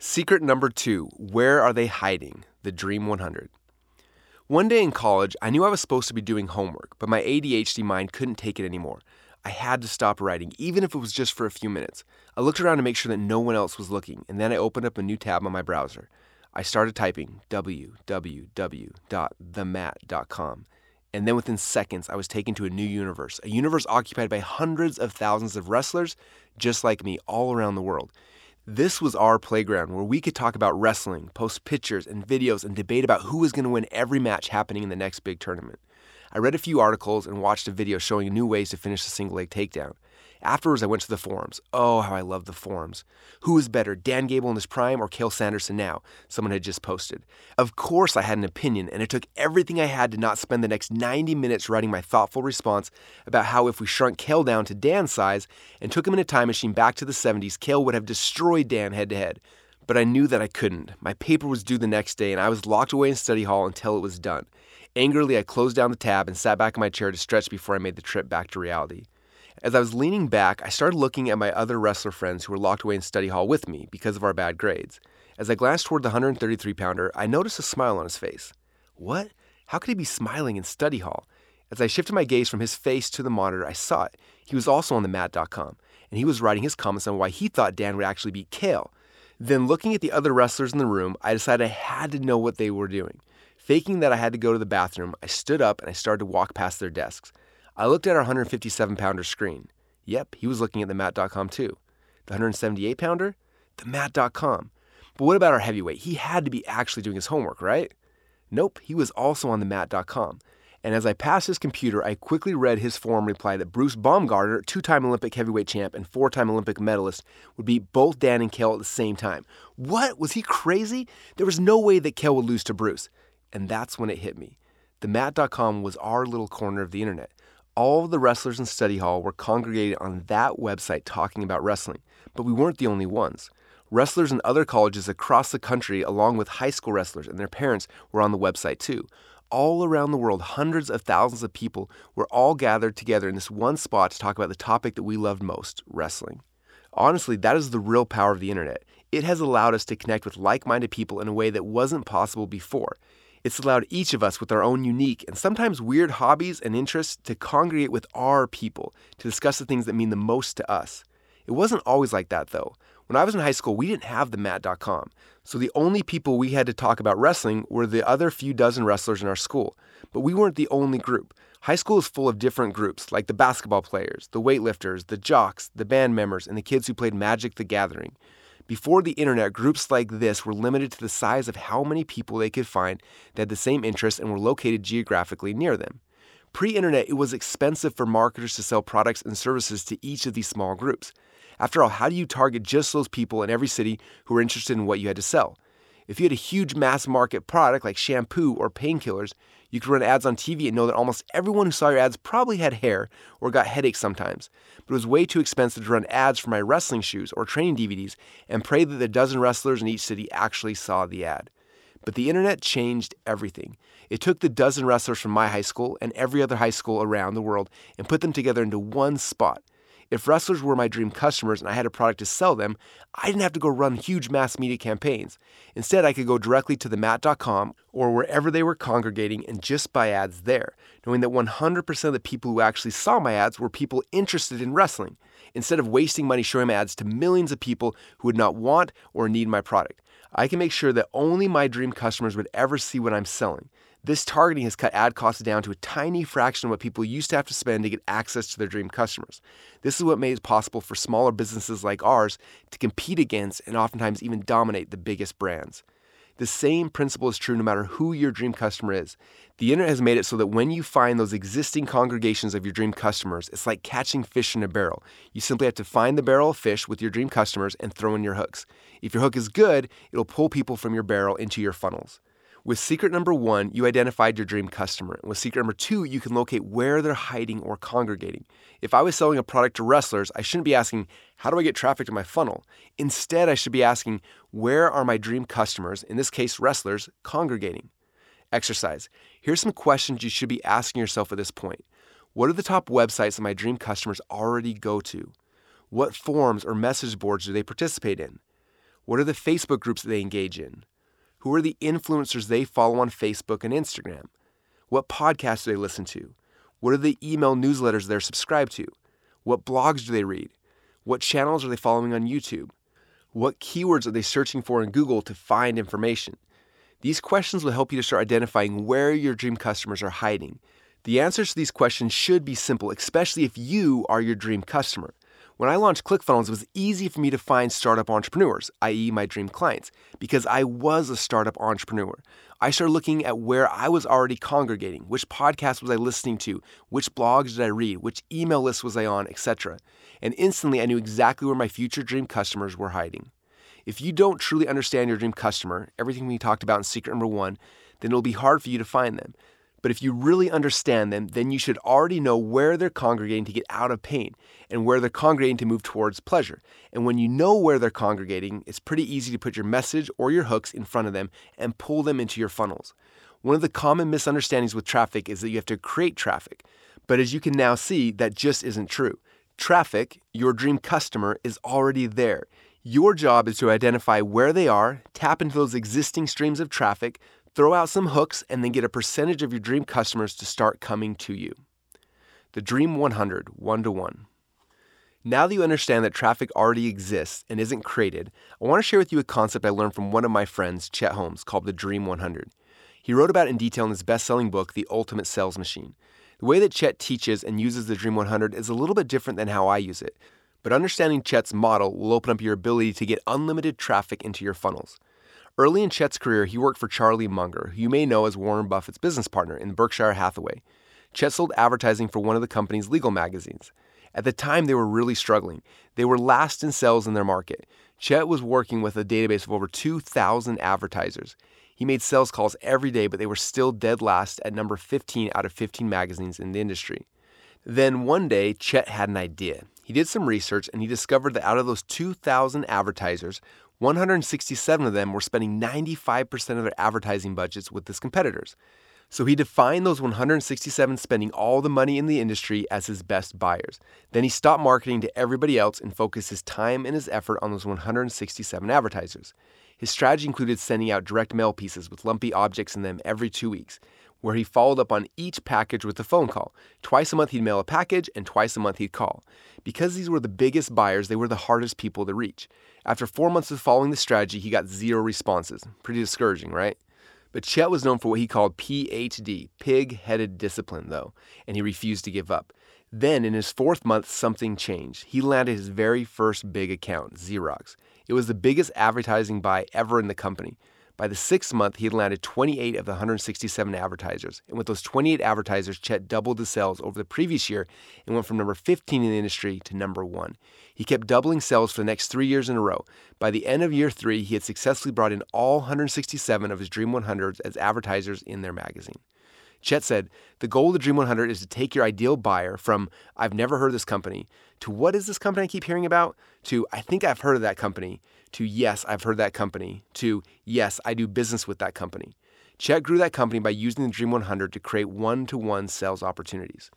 Secret number two Where are they hiding? The Dream 100. One day in college, I knew I was supposed to be doing homework, but my ADHD mind couldn't take it anymore. I had to stop writing, even if it was just for a few minutes. I looked around to make sure that no one else was looking, and then I opened up a new tab on my browser. I started typing www.themat.com. And then within seconds, I was taken to a new universe, a universe occupied by hundreds of thousands of wrestlers just like me all around the world. This was our playground where we could talk about wrestling, post pictures and videos, and debate about who was going to win every match happening in the next big tournament. I read a few articles and watched a video showing new ways to finish a single leg takedown. Afterwards, I went to the forums. Oh, how I love the forums. Who is better, Dan Gable in his prime or Cael Sanderson now? Someone had just posted. Of course, I had an opinion, and it took everything I had to not spend the next 90 minutes writing my thoughtful response about how if we shrunk Cael down to Dan's size and took him in a time machine back to the 70s, Cael would have destroyed Dan head to head. But I knew that I couldn't. My paper was due the next day, and I was locked away in study hall until it was done. Angrily, I closed down the tab and sat back in my chair to stretch before I made the trip back to reality. As I was leaning back, I started looking at my other wrestler friends who were locked away in study hall with me because of our bad grades. As I glanced toward the 133 pounder, I noticed a smile on his face. What? How could he be smiling in study hall? As I shifted my gaze from his face to the monitor, I saw it. He was also on the mat.com, and he was writing his comments on why he thought Dan would actually beat Cael. Then, looking at the other wrestlers in the room, I decided I had to know what they were doing. Faking that I had to go to the bathroom, I stood up and I started to walk past their desks. I looked at our 157 pounder screen. Yep, he was looking at the mat.com too. The 178 pounder? The mat.com. But what about our heavyweight? He had to be actually doing his homework, right? Nope, he was also on the mat.com. And as I passed his computer, I quickly read his forum reply that Bruce Baumgartner, two time Olympic heavyweight champ and four time Olympic medalist, would beat both Dan and Cael at the same time. What? Was he crazy? There was no way that Cael would lose to Bruce. And that's when it hit me. The mat.com was our little corner of the internet all of the wrestlers in study hall were congregated on that website talking about wrestling, but we weren't the only ones. Wrestlers in other colleges across the country, along with high school wrestlers and their parents, were on the website too. All around the world, hundreds of thousands of people were all gathered together in this one spot to talk about the topic that we loved most wrestling. Honestly, that is the real power of the internet. It has allowed us to connect with like minded people in a way that wasn't possible before. It's allowed each of us with our own unique and sometimes weird hobbies and interests to congregate with our people to discuss the things that mean the most to us. It wasn't always like that though. When I was in high school, we didn't have the mat.com. So the only people we had to talk about wrestling were the other few dozen wrestlers in our school. But we weren't the only group. High school is full of different groups, like the basketball players, the weightlifters, the jocks, the band members, and the kids who played Magic the Gathering. Before the internet, groups like this were limited to the size of how many people they could find that had the same interests and were located geographically near them. Pre internet, it was expensive for marketers to sell products and services to each of these small groups. After all, how do you target just those people in every city who are interested in what you had to sell? If you had a huge mass market product like shampoo or painkillers, you could run ads on TV and know that almost everyone who saw your ads probably had hair or got headaches sometimes. But it was way too expensive to run ads for my wrestling shoes or training DVDs and pray that the dozen wrestlers in each city actually saw the ad. But the internet changed everything. It took the dozen wrestlers from my high school and every other high school around the world and put them together into one spot. If wrestlers were my dream customers and I had a product to sell them, I didn't have to go run huge mass media campaigns. Instead, I could go directly to themat.com or wherever they were congregating and just buy ads there, knowing that 100% of the people who actually saw my ads were people interested in wrestling, instead of wasting money showing my ads to millions of people who would not want or need my product. I can make sure that only my dream customers would ever see what I'm selling. This targeting has cut ad costs down to a tiny fraction of what people used to have to spend to get access to their dream customers. This is what made it possible for smaller businesses like ours to compete against and oftentimes even dominate the biggest brands. The same principle is true no matter who your dream customer is. The internet has made it so that when you find those existing congregations of your dream customers, it's like catching fish in a barrel. You simply have to find the barrel of fish with your dream customers and throw in your hooks. If your hook is good, it'll pull people from your barrel into your funnels. With secret number one, you identified your dream customer. With secret number two, you can locate where they're hiding or congregating. If I was selling a product to wrestlers, I shouldn't be asking, how do I get traffic to my funnel? Instead, I should be asking, where are my dream customers, in this case, wrestlers, congregating? Exercise. Here's some questions you should be asking yourself at this point. What are the top websites that my dream customers already go to? What forums or message boards do they participate in? What are the Facebook groups that they engage in? Who are the influencers they follow on Facebook and Instagram? What podcasts do they listen to? What are the email newsletters they're subscribed to? What blogs do they read? What channels are they following on YouTube? What keywords are they searching for in Google to find information? These questions will help you to start identifying where your dream customers are hiding. The answers to these questions should be simple, especially if you are your dream customer. When I launched ClickFunnels, it was easy for me to find startup entrepreneurs, i.e., my dream clients, because I was a startup entrepreneur. I started looking at where I was already congregating, which podcasts was I listening to, which blogs did I read, which email list was I on, etc. And instantly I knew exactly where my future dream customers were hiding. If you don't truly understand your dream customer, everything we talked about in secret number one, then it'll be hard for you to find them. But if you really understand them, then you should already know where they're congregating to get out of pain and where they're congregating to move towards pleasure. And when you know where they're congregating, it's pretty easy to put your message or your hooks in front of them and pull them into your funnels. One of the common misunderstandings with traffic is that you have to create traffic. But as you can now see, that just isn't true. Traffic, your dream customer, is already there. Your job is to identify where they are, tap into those existing streams of traffic, Throw out some hooks and then get a percentage of your dream customers to start coming to you. The Dream 100, one to one. Now that you understand that traffic already exists and isn't created, I want to share with you a concept I learned from one of my friends, Chet Holmes, called the Dream 100. He wrote about it in detail in his best selling book, The Ultimate Sales Machine. The way that Chet teaches and uses the Dream 100 is a little bit different than how I use it, but understanding Chet's model will open up your ability to get unlimited traffic into your funnels. Early in Chet's career, he worked for Charlie Munger, who you may know as Warren Buffett's business partner in Berkshire Hathaway. Chet sold advertising for one of the company's legal magazines. At the time, they were really struggling. They were last in sales in their market. Chet was working with a database of over 2,000 advertisers. He made sales calls every day, but they were still dead last at number 15 out of 15 magazines in the industry. Then one day, Chet had an idea. He did some research and he discovered that out of those 2,000 advertisers, 167 of them were spending 95% of their advertising budgets with his competitors. So he defined those 167 spending all the money in the industry as his best buyers. Then he stopped marketing to everybody else and focused his time and his effort on those 167 advertisers. His strategy included sending out direct mail pieces with lumpy objects in them every two weeks, where he followed up on each package with a phone call. Twice a month he'd mail a package, and twice a month he'd call. Because these were the biggest buyers, they were the hardest people to reach. After four months of following the strategy, he got zero responses. Pretty discouraging, right? But Chet was known for what he called PHD, pig headed discipline, though, and he refused to give up. Then, in his fourth month, something changed. He landed his very first big account, Xerox. It was the biggest advertising buy ever in the company. By the sixth month, he had landed 28 of the 167 advertisers. And with those 28 advertisers, Chet doubled his sales over the previous year and went from number 15 in the industry to number one. He kept doubling sales for the next three years in a row. By the end of year three, he had successfully brought in all 167 of his Dream 100s as advertisers in their magazine. Chet said, The goal of the Dream 100 is to take your ideal buyer from, I've never heard of this company, to what is this company I keep hearing about, to, I think I've heard of that company, to, yes, I've heard that company, to, yes, I do business with that company. Chet grew that company by using the Dream 100 to create one to one sales opportunities.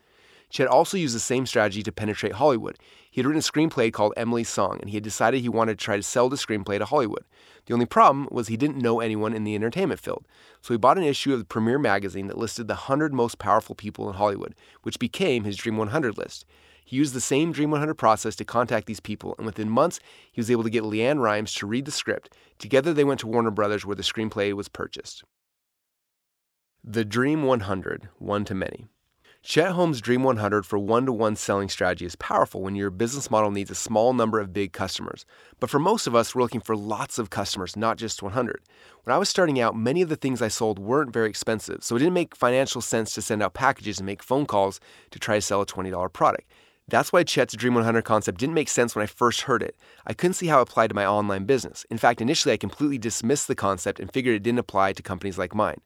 Chet also used the same strategy to penetrate Hollywood. He had written a screenplay called Emily's Song, and he had decided he wanted to try to sell the screenplay to Hollywood. The only problem was he didn't know anyone in the entertainment field. So he bought an issue of the Premiere magazine that listed the 100 most powerful people in Hollywood, which became his Dream 100 list. He used the same Dream 100 process to contact these people, and within months, he was able to get LeAnn Rimes to read the script. Together, they went to Warner Brothers, where the screenplay was purchased. The Dream 100, One to Many. Chet Holmes' Dream 100 for one to one selling strategy is powerful when your business model needs a small number of big customers. But for most of us, we're looking for lots of customers, not just 100. When I was starting out, many of the things I sold weren't very expensive, so it didn't make financial sense to send out packages and make phone calls to try to sell a $20 product. That's why Chet's Dream 100 concept didn't make sense when I first heard it. I couldn't see how it applied to my online business. In fact, initially I completely dismissed the concept and figured it didn't apply to companies like mine.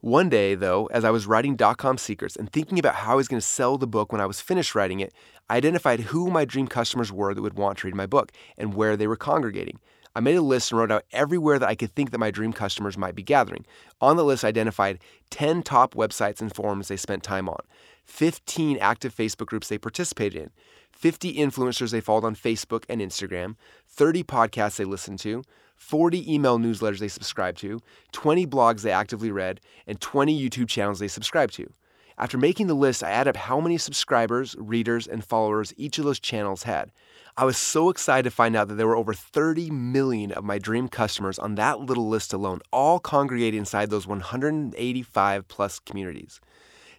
One day, though, as I was writing dot-com secrets and thinking about how I was going to sell the book when I was finished writing it, I identified who my dream customers were that would want to read my book and where they were congregating. I made a list and wrote out everywhere that I could think that my dream customers might be gathering. On the list, I identified 10 top websites and forums they spent time on, 15 active Facebook groups they participated in, 50 influencers they followed on Facebook and Instagram, 30 podcasts they listened to, 40 email newsletters they subscribed to, 20 blogs they actively read, and 20 YouTube channels they subscribed to. After making the list, I add up how many subscribers, readers, and followers each of those channels had. I was so excited to find out that there were over 30 million of my dream customers on that little list alone, all congregated inside those 185 plus communities.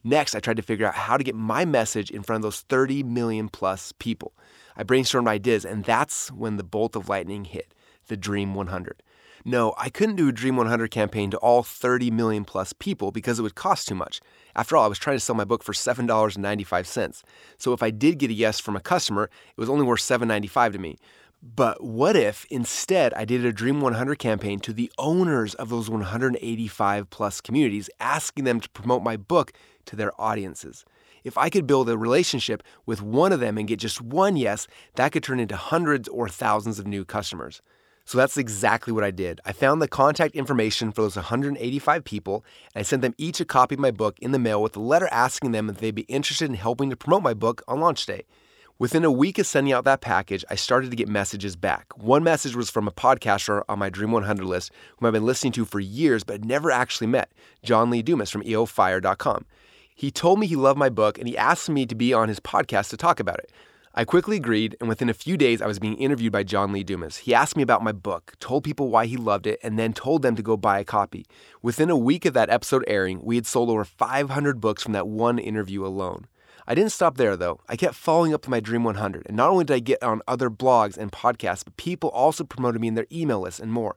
Next, I tried to figure out how to get my message in front of those 30 million plus people. I brainstormed ideas, and that's when the bolt of lightning hit the Dream 100. No, I couldn't do a Dream 100 campaign to all 30 million plus people because it would cost too much. After all, I was trying to sell my book for $7.95. So if I did get a yes from a customer, it was only worth $7.95 to me. But what if instead I did a Dream 100 campaign to the owners of those 185 plus communities, asking them to promote my book to their audiences? If I could build a relationship with one of them and get just one yes, that could turn into hundreds or thousands of new customers. So that's exactly what I did. I found the contact information for those 185 people, and I sent them each a copy of my book in the mail with a letter asking them if they'd be interested in helping to promote my book on launch day. Within a week of sending out that package, I started to get messages back. One message was from a podcaster on my Dream 100 list, whom I've been listening to for years but never actually met, John Lee Dumas from eofire.com. He told me he loved my book and he asked me to be on his podcast to talk about it. I quickly agreed, and within a few days, I was being interviewed by John Lee Dumas. He asked me about my book, told people why he loved it, and then told them to go buy a copy. Within a week of that episode airing, we had sold over 500 books from that one interview alone. I didn't stop there though. I kept following up with my Dream 100, and not only did I get on other blogs and podcasts, but people also promoted me in their email lists and more.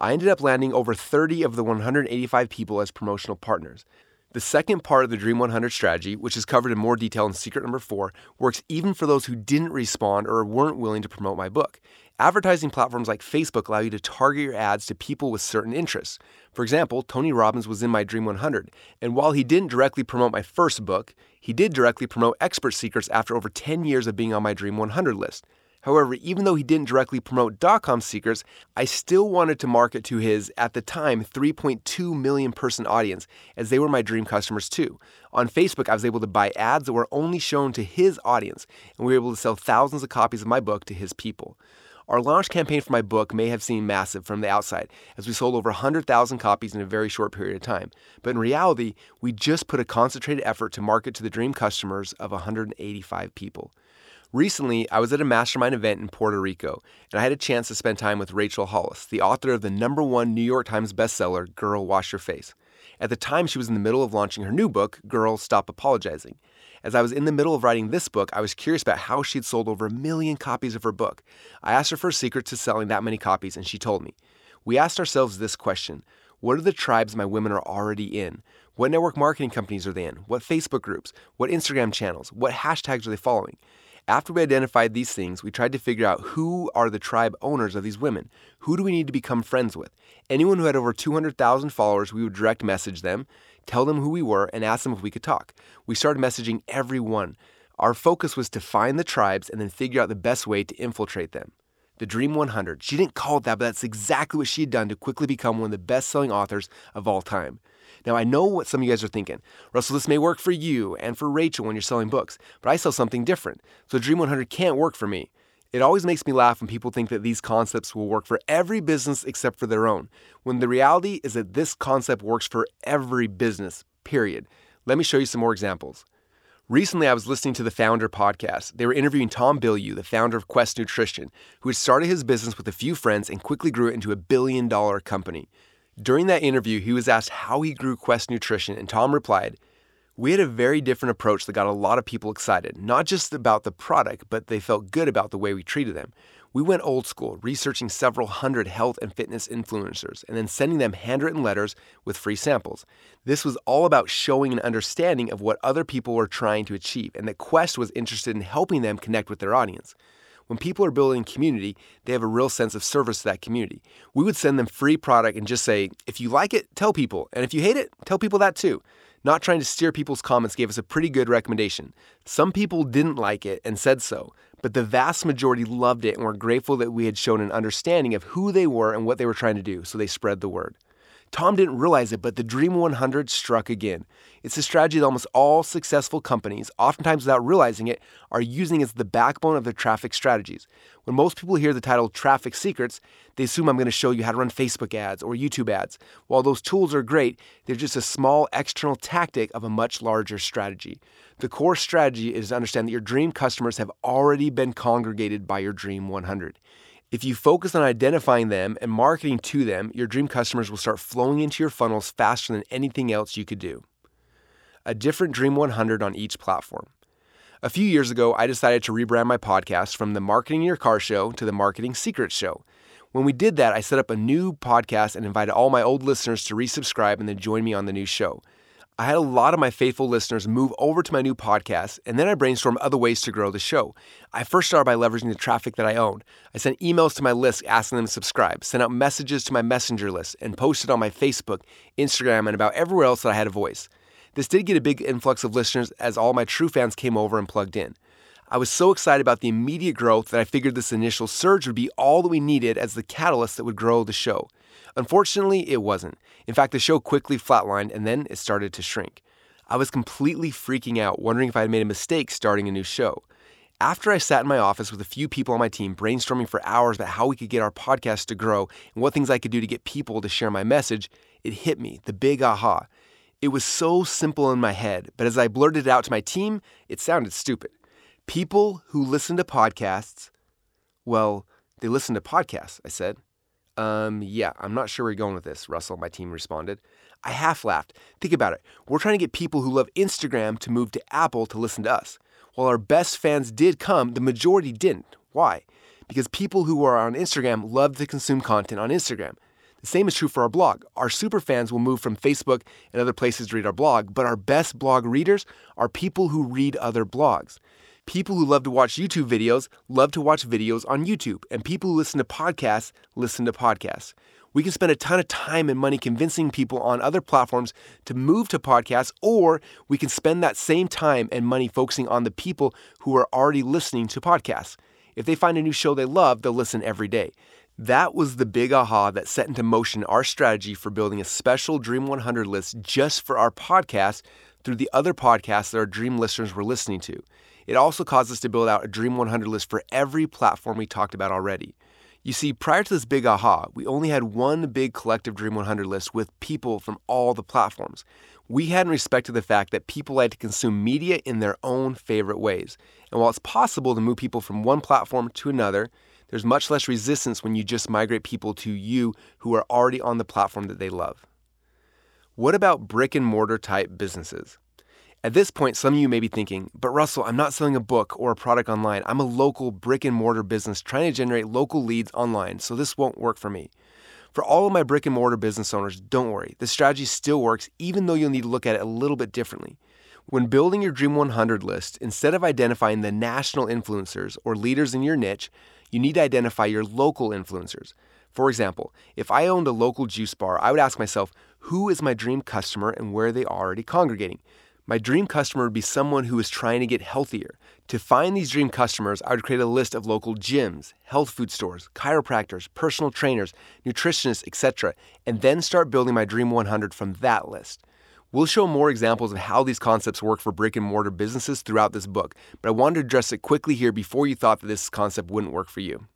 I ended up landing over 30 of the 185 people as promotional partners. The second part of the Dream 100 strategy, which is covered in more detail in secret number four, works even for those who didn't respond or weren't willing to promote my book. Advertising platforms like Facebook allow you to target your ads to people with certain interests. For example, Tony Robbins was in my Dream 100, and while he didn't directly promote my first book, he did directly promote Expert Secrets after over 10 years of being on my Dream 100 list. However, even though he didn't directly promote dot-com secrets, I still wanted to market to his, at the time, 3.2 million person audience, as they were my dream customers too. On Facebook, I was able to buy ads that were only shown to his audience, and we were able to sell thousands of copies of my book to his people. Our launch campaign for my book may have seemed massive from the outside, as we sold over 100,000 copies in a very short period of time. But in reality, we just put a concentrated effort to market to the dream customers of 185 people. Recently, I was at a mastermind event in Puerto Rico, and I had a chance to spend time with Rachel Hollis, the author of the number one New York Times bestseller, Girl Wash Your Face. At the time, she was in the middle of launching her new book, Girl Stop Apologizing. As I was in the middle of writing this book, I was curious about how she'd sold over a million copies of her book. I asked her for a secret to selling that many copies, and she told me. We asked ourselves this question What are the tribes my women are already in? What network marketing companies are they in? What Facebook groups? What Instagram channels? What hashtags are they following? After we identified these things, we tried to figure out who are the tribe owners of these women. Who do we need to become friends with? Anyone who had over 200,000 followers, we would direct message them, tell them who we were, and ask them if we could talk. We started messaging everyone. Our focus was to find the tribes and then figure out the best way to infiltrate them. The Dream 100. She didn't call it that, but that's exactly what she had done to quickly become one of the best selling authors of all time. Now, I know what some of you guys are thinking. Russell, this may work for you and for Rachel when you're selling books, but I sell something different. So Dream 100 can't work for me. It always makes me laugh when people think that these concepts will work for every business except for their own, when the reality is that this concept works for every business, period. Let me show you some more examples. Recently, I was listening to the Foundr podcast. They were interviewing Tom Bilyeu, the founder of Quest Nutrition, who had started his business with a few friends and quickly grew it into a billion dollar company. During that interview, he was asked how he grew Quest Nutrition, and Tom replied, We had a very different approach that got a lot of people excited, not just about the product, but they felt good about the way we treated them. We went old school, researching several hundred health and fitness influencers and then sending them handwritten letters with free samples. This was all about showing an understanding of what other people were trying to achieve and that Quest was interested in helping them connect with their audience. When people are building community, they have a real sense of service to that community. We would send them free product and just say, if you like it, tell people. And if you hate it, tell people that too. Not trying to steer people's comments gave us a pretty good recommendation. Some people didn't like it and said so, but the vast majority loved it and were grateful that we had shown an understanding of who they were and what they were trying to do, so they spread the word. Tom didn't realize it, but the Dream 100 struck again. It's a strategy that almost all successful companies, oftentimes without realizing it, are using as the backbone of their traffic strategies. When most people hear the title Traffic Secrets, they assume I'm going to show you how to run Facebook ads or YouTube ads. While those tools are great, they're just a small external tactic of a much larger strategy. The core strategy is to understand that your dream customers have already been congregated by your Dream 100. If you focus on identifying them and marketing to them, your dream customers will start flowing into your funnels faster than anything else you could do. A different Dream 100 on each platform. A few years ago, I decided to rebrand my podcast from the Marketing Your Car Show to the Marketing Secrets Show. When we did that, I set up a new podcast and invited all my old listeners to resubscribe and then join me on the new show. I had a lot of my faithful listeners move over to my new podcast, and then I brainstormed other ways to grow the show. I first started by leveraging the traffic that I owned. I sent emails to my list asking them to subscribe, sent out messages to my messenger list, and posted on my Facebook, Instagram, and about everywhere else that I had a voice. This did get a big influx of listeners as all my true fans came over and plugged in. I was so excited about the immediate growth that I figured this initial surge would be all that we needed as the catalyst that would grow the show. Unfortunately, it wasn't. In fact, the show quickly flatlined and then it started to shrink. I was completely freaking out, wondering if I had made a mistake starting a new show. After I sat in my office with a few people on my team brainstorming for hours about how we could get our podcast to grow and what things I could do to get people to share my message, it hit me the big aha. It was so simple in my head, but as I blurted it out to my team, it sounded stupid. People who listen to podcasts, well, they listen to podcasts, I said. Um, yeah, I'm not sure where you're going with this, Russell, my team responded. I half laughed. Think about it. We're trying to get people who love Instagram to move to Apple to listen to us. While our best fans did come, the majority didn't. Why? Because people who are on Instagram love to consume content on Instagram. The same is true for our blog. Our super fans will move from Facebook and other places to read our blog, but our best blog readers are people who read other blogs. People who love to watch YouTube videos love to watch videos on YouTube, and people who listen to podcasts listen to podcasts. We can spend a ton of time and money convincing people on other platforms to move to podcasts, or we can spend that same time and money focusing on the people who are already listening to podcasts. If they find a new show they love, they'll listen every day. That was the big aha that set into motion our strategy for building a special Dream 100 list just for our podcast through the other podcasts that our Dream listeners were listening to. It also caused us to build out a Dream 100 list for every platform we talked about already. You see, prior to this big aha, we only had one big collective Dream 100 list with people from all the platforms. We hadn't respected the fact that people like to consume media in their own favorite ways. And while it's possible to move people from one platform to another, there's much less resistance when you just migrate people to you who are already on the platform that they love. What about brick and mortar type businesses? At this point, some of you may be thinking, but Russell, I'm not selling a book or a product online. I'm a local brick and mortar business trying to generate local leads online, so this won't work for me. For all of my brick and mortar business owners, don't worry. The strategy still works, even though you'll need to look at it a little bit differently. When building your Dream 100 list, instead of identifying the national influencers or leaders in your niche, you need to identify your local influencers. For example, if I owned a local juice bar, I would ask myself, who is my dream customer and where are they already congregating? My dream customer would be someone who is trying to get healthier. To find these dream customers, I would create a list of local gyms, health food stores, chiropractors, personal trainers, nutritionists, etc., and then start building my Dream 100 from that list. We'll show more examples of how these concepts work for brick and mortar businesses throughout this book, but I wanted to address it quickly here before you thought that this concept wouldn't work for you.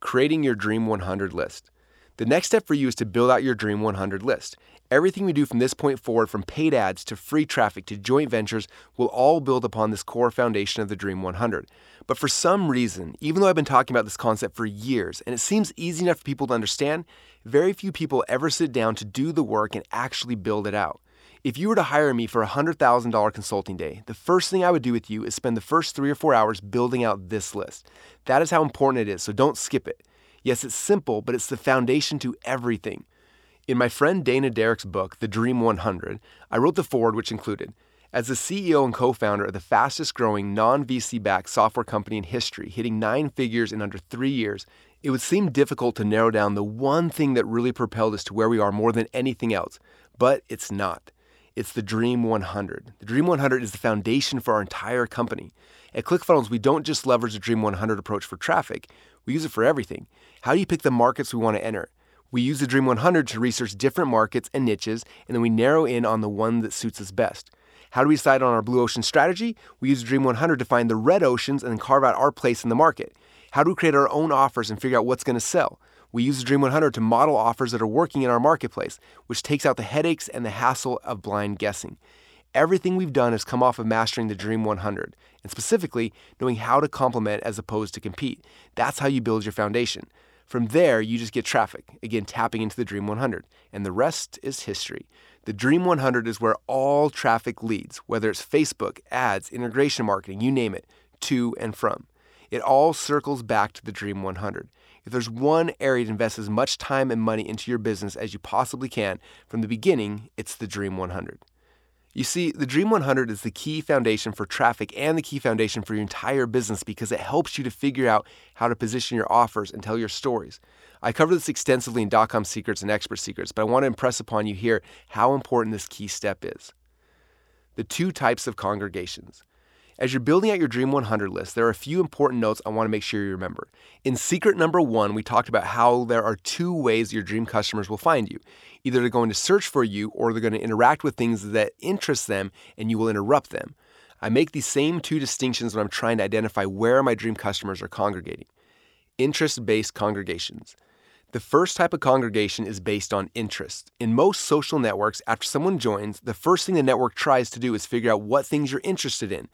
Creating your Dream 100 list. The next step for you is to build out your Dream 100 list. Everything we do from this point forward, from paid ads to free traffic to joint ventures, will all build upon this core foundation of the Dream 100. But for some reason, even though I've been talking about this concept for years and it seems easy enough for people to understand, very few people ever sit down to do the work and actually build it out. If you were to hire me for a $100,000 consulting day, the first thing I would do with you is spend the first three or four hours building out this list. That is how important it is, so don't skip it. Yes, it's simple, but it's the foundation to everything. In my friend Dana Derricks' book, The Dream 100, I wrote the foreword, which included As the CEO and co founder of the fastest growing non VC backed software company in history, hitting nine figures in under three years, it would seem difficult to narrow down the one thing that really propelled us to where we are more than anything else. But it's not. It's the Dream 100. The Dream 100 is the foundation for our entire company. At ClickFunnels, we don't just leverage the Dream 100 approach for traffic, we use it for everything. How do you pick the markets we want to enter? We use the Dream 100 to research different markets and niches, and then we narrow in on the one that suits us best. How do we decide on our blue ocean strategy? We use the Dream 100 to find the red oceans and then carve out our place in the market. How do we create our own offers and figure out what's going to sell? We use the Dream 100 to model offers that are working in our marketplace, which takes out the headaches and the hassle of blind guessing. Everything we've done has come off of mastering the Dream 100, and specifically knowing how to complement as opposed to compete. That's how you build your foundation. From there, you just get traffic, again, tapping into the Dream 100, and the rest is history. The Dream 100 is where all traffic leads, whether it's Facebook, ads, integration marketing, you name it, to and from. It all circles back to the Dream 100. If there's one area to invest as much time and money into your business as you possibly can from the beginning, it's the Dream 100. You see, the Dream 100 is the key foundation for traffic and the key foundation for your entire business because it helps you to figure out how to position your offers and tell your stories. I cover this extensively in dot-com secrets and expert secrets, but I want to impress upon you here how important this key step is. The two types of congregations. As you're building out your Dream 100 list, there are a few important notes I want to make sure you remember. In secret number one, we talked about how there are two ways your dream customers will find you. Either they're going to search for you or they're going to interact with things that interest them and you will interrupt them. I make these same two distinctions when I'm trying to identify where my dream customers are congregating. Interest based congregations. The first type of congregation is based on interest. In most social networks, after someone joins, the first thing the network tries to do is figure out what things you're interested in.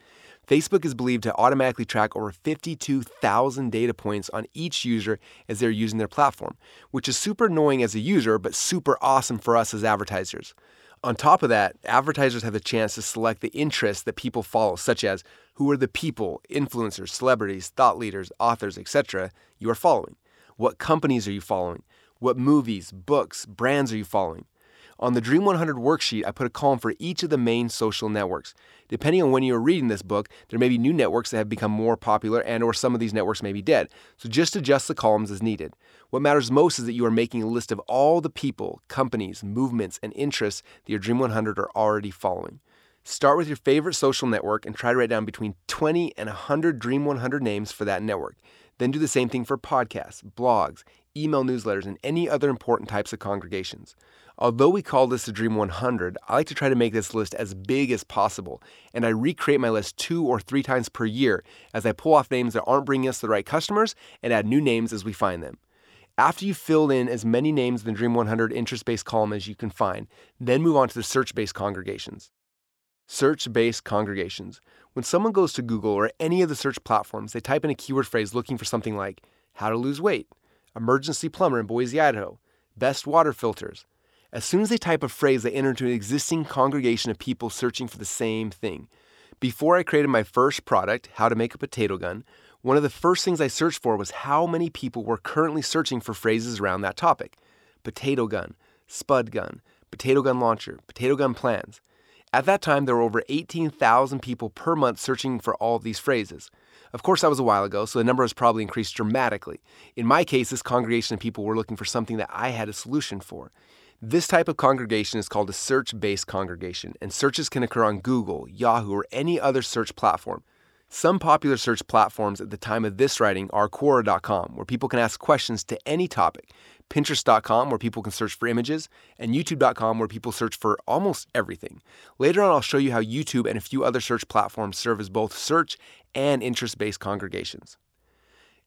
Facebook is believed to automatically track over 52,000 data points on each user as they're using their platform, which is super annoying as a user, but super awesome for us as advertisers. On top of that, advertisers have the chance to select the interests that people follow, such as who are the people, influencers, celebrities, thought leaders, authors, etc., you are following. What companies are you following? What movies, books, brands are you following? On the Dream 100 worksheet, I put a column for each of the main social networks. Depending on when you are reading this book, there may be new networks that have become more popular and or some of these networks may be dead. So just adjust the columns as needed. What matters most is that you are making a list of all the people, companies, movements, and interests that your Dream 100 are already following. Start with your favorite social network and try to write down between 20 and 100 Dream 100 names for that network. Then do the same thing for podcasts, blogs, email newsletters, and any other important types of congregations. Although we call this the Dream 100, I like to try to make this list as big as possible, and I recreate my list two or three times per year as I pull off names that aren't bringing us the right customers and add new names as we find them. After you've filled in as many names in the Dream 100 interest based column as you can find, then move on to the search based congregations. Search based congregations. When someone goes to Google or any of the search platforms, they type in a keyword phrase looking for something like how to lose weight, emergency plumber in Boise, Idaho, best water filters, as soon as they type a phrase, they enter into an existing congregation of people searching for the same thing. Before I created my first product, How to Make a Potato Gun, one of the first things I searched for was how many people were currently searching for phrases around that topic potato gun, spud gun, potato gun launcher, potato gun plans. At that time, there were over 18,000 people per month searching for all these phrases. Of course, that was a while ago, so the number has probably increased dramatically. In my case, this congregation of people were looking for something that I had a solution for. This type of congregation is called a search based congregation, and searches can occur on Google, Yahoo, or any other search platform. Some popular search platforms at the time of this writing are Quora.com, where people can ask questions to any topic, Pinterest.com, where people can search for images, and YouTube.com, where people search for almost everything. Later on, I'll show you how YouTube and a few other search platforms serve as both search and interest based congregations.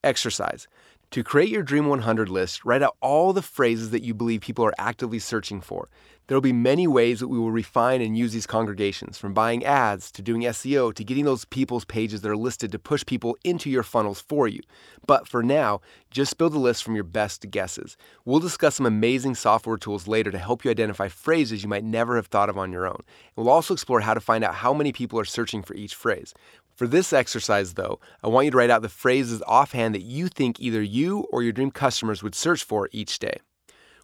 Exercise. To create your Dream 100 list, write out all the phrases that you believe people are actively searching for. There will be many ways that we will refine and use these congregations, from buying ads to doing SEO to getting those people's pages that are listed to push people into your funnels for you. But for now, just build a list from your best guesses. We'll discuss some amazing software tools later to help you identify phrases you might never have thought of on your own. And we'll also explore how to find out how many people are searching for each phrase. For this exercise, though, I want you to write out the phrases offhand that you think either you or your dream customers would search for each day.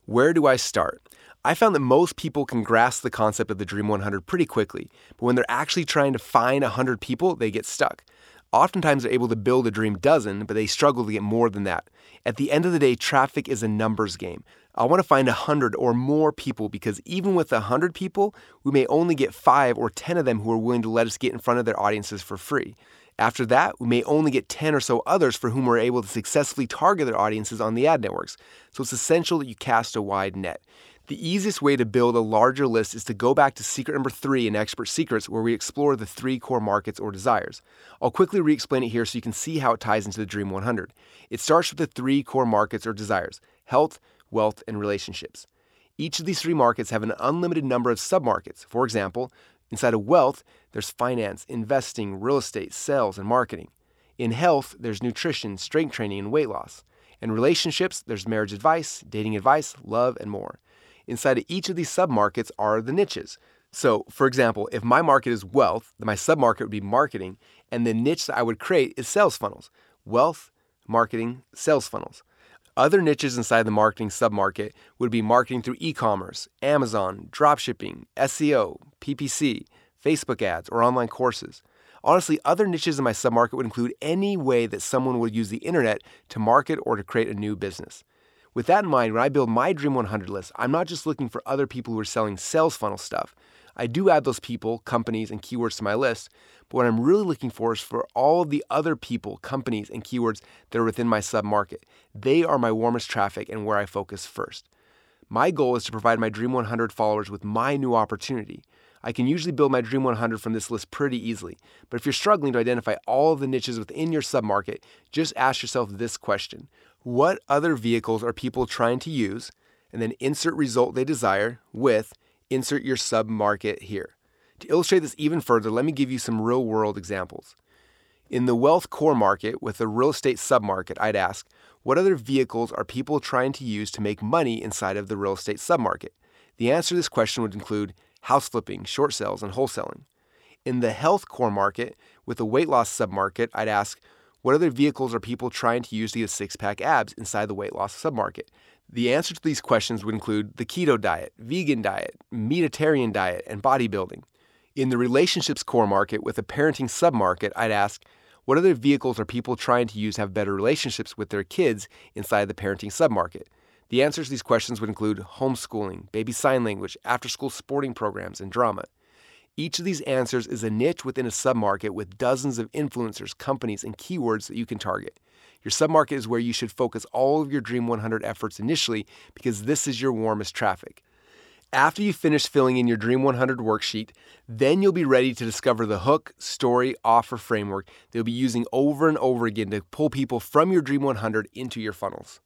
Where do I start? I found that most people can grasp the concept of the Dream 100 pretty quickly, but when they're actually trying to find 100 people, they get stuck. Oftentimes, they're able to build a dream dozen, but they struggle to get more than that. At the end of the day, traffic is a numbers game. I want to find 100 or more people because even with 100 people, we may only get 5 or 10 of them who are willing to let us get in front of their audiences for free. After that, we may only get 10 or so others for whom we're able to successfully target their audiences on the ad networks. So it's essential that you cast a wide net. The easiest way to build a larger list is to go back to secret number three in Expert Secrets, where we explore the three core markets or desires. I'll quickly re explain it here so you can see how it ties into the Dream 100. It starts with the three core markets or desires health, wealth, and relationships. Each of these three markets have an unlimited number of submarkets. For example, inside of wealth, there's finance, investing, real estate, sales, and marketing. In health, there's nutrition, strength training, and weight loss. In relationships, there's marriage advice, dating advice, love, and more. Inside of each of these submarkets are the niches. So, for example, if my market is wealth, then my submarket would be marketing, and the niche that I would create is sales funnels. Wealth, marketing, sales funnels. Other niches inside the marketing submarket would be marketing through e commerce, Amazon, dropshipping, SEO, PPC, Facebook ads, or online courses. Honestly, other niches in my submarket would include any way that someone would use the internet to market or to create a new business. With that in mind, when I build my Dream 100 list, I'm not just looking for other people who are selling sales funnel stuff. I do add those people, companies, and keywords to my list, but what I'm really looking for is for all of the other people, companies, and keywords that are within my sub market. They are my warmest traffic and where I focus first. My goal is to provide my Dream 100 followers with my new opportunity. I can usually build my Dream 100 from this list pretty easily, but if you're struggling to identify all of the niches within your submarket, just ask yourself this question what other vehicles are people trying to use? And then insert result they desire with insert your sub market here. To illustrate this even further, let me give you some real world examples. In the wealth core market with the real estate submarket, I'd ask, what other vehicles are people trying to use to make money inside of the real estate submarket? The answer to this question would include house flipping, short sales, and wholesaling. In the health core market with the weight loss submarket, I'd ask, what other vehicles are people trying to use to get six pack abs inside the weight loss submarket? The answer to these questions would include the keto diet, vegan diet, meatitarian diet, and bodybuilding. In the relationships core market with a parenting submarket, I'd ask, what other vehicles are people trying to use to have better relationships with their kids inside the parenting submarket? The answers to these questions would include homeschooling, baby sign language, after school sporting programs, and drama. Each of these answers is a niche within a submarket with dozens of influencers, companies, and keywords that you can target. Your submarket is where you should focus all of your Dream 100 efforts initially because this is your warmest traffic. After you finish filling in your Dream 100 worksheet, then you'll be ready to discover the hook, story, offer framework that you'll be using over and over again to pull people from your Dream 100 into your funnels.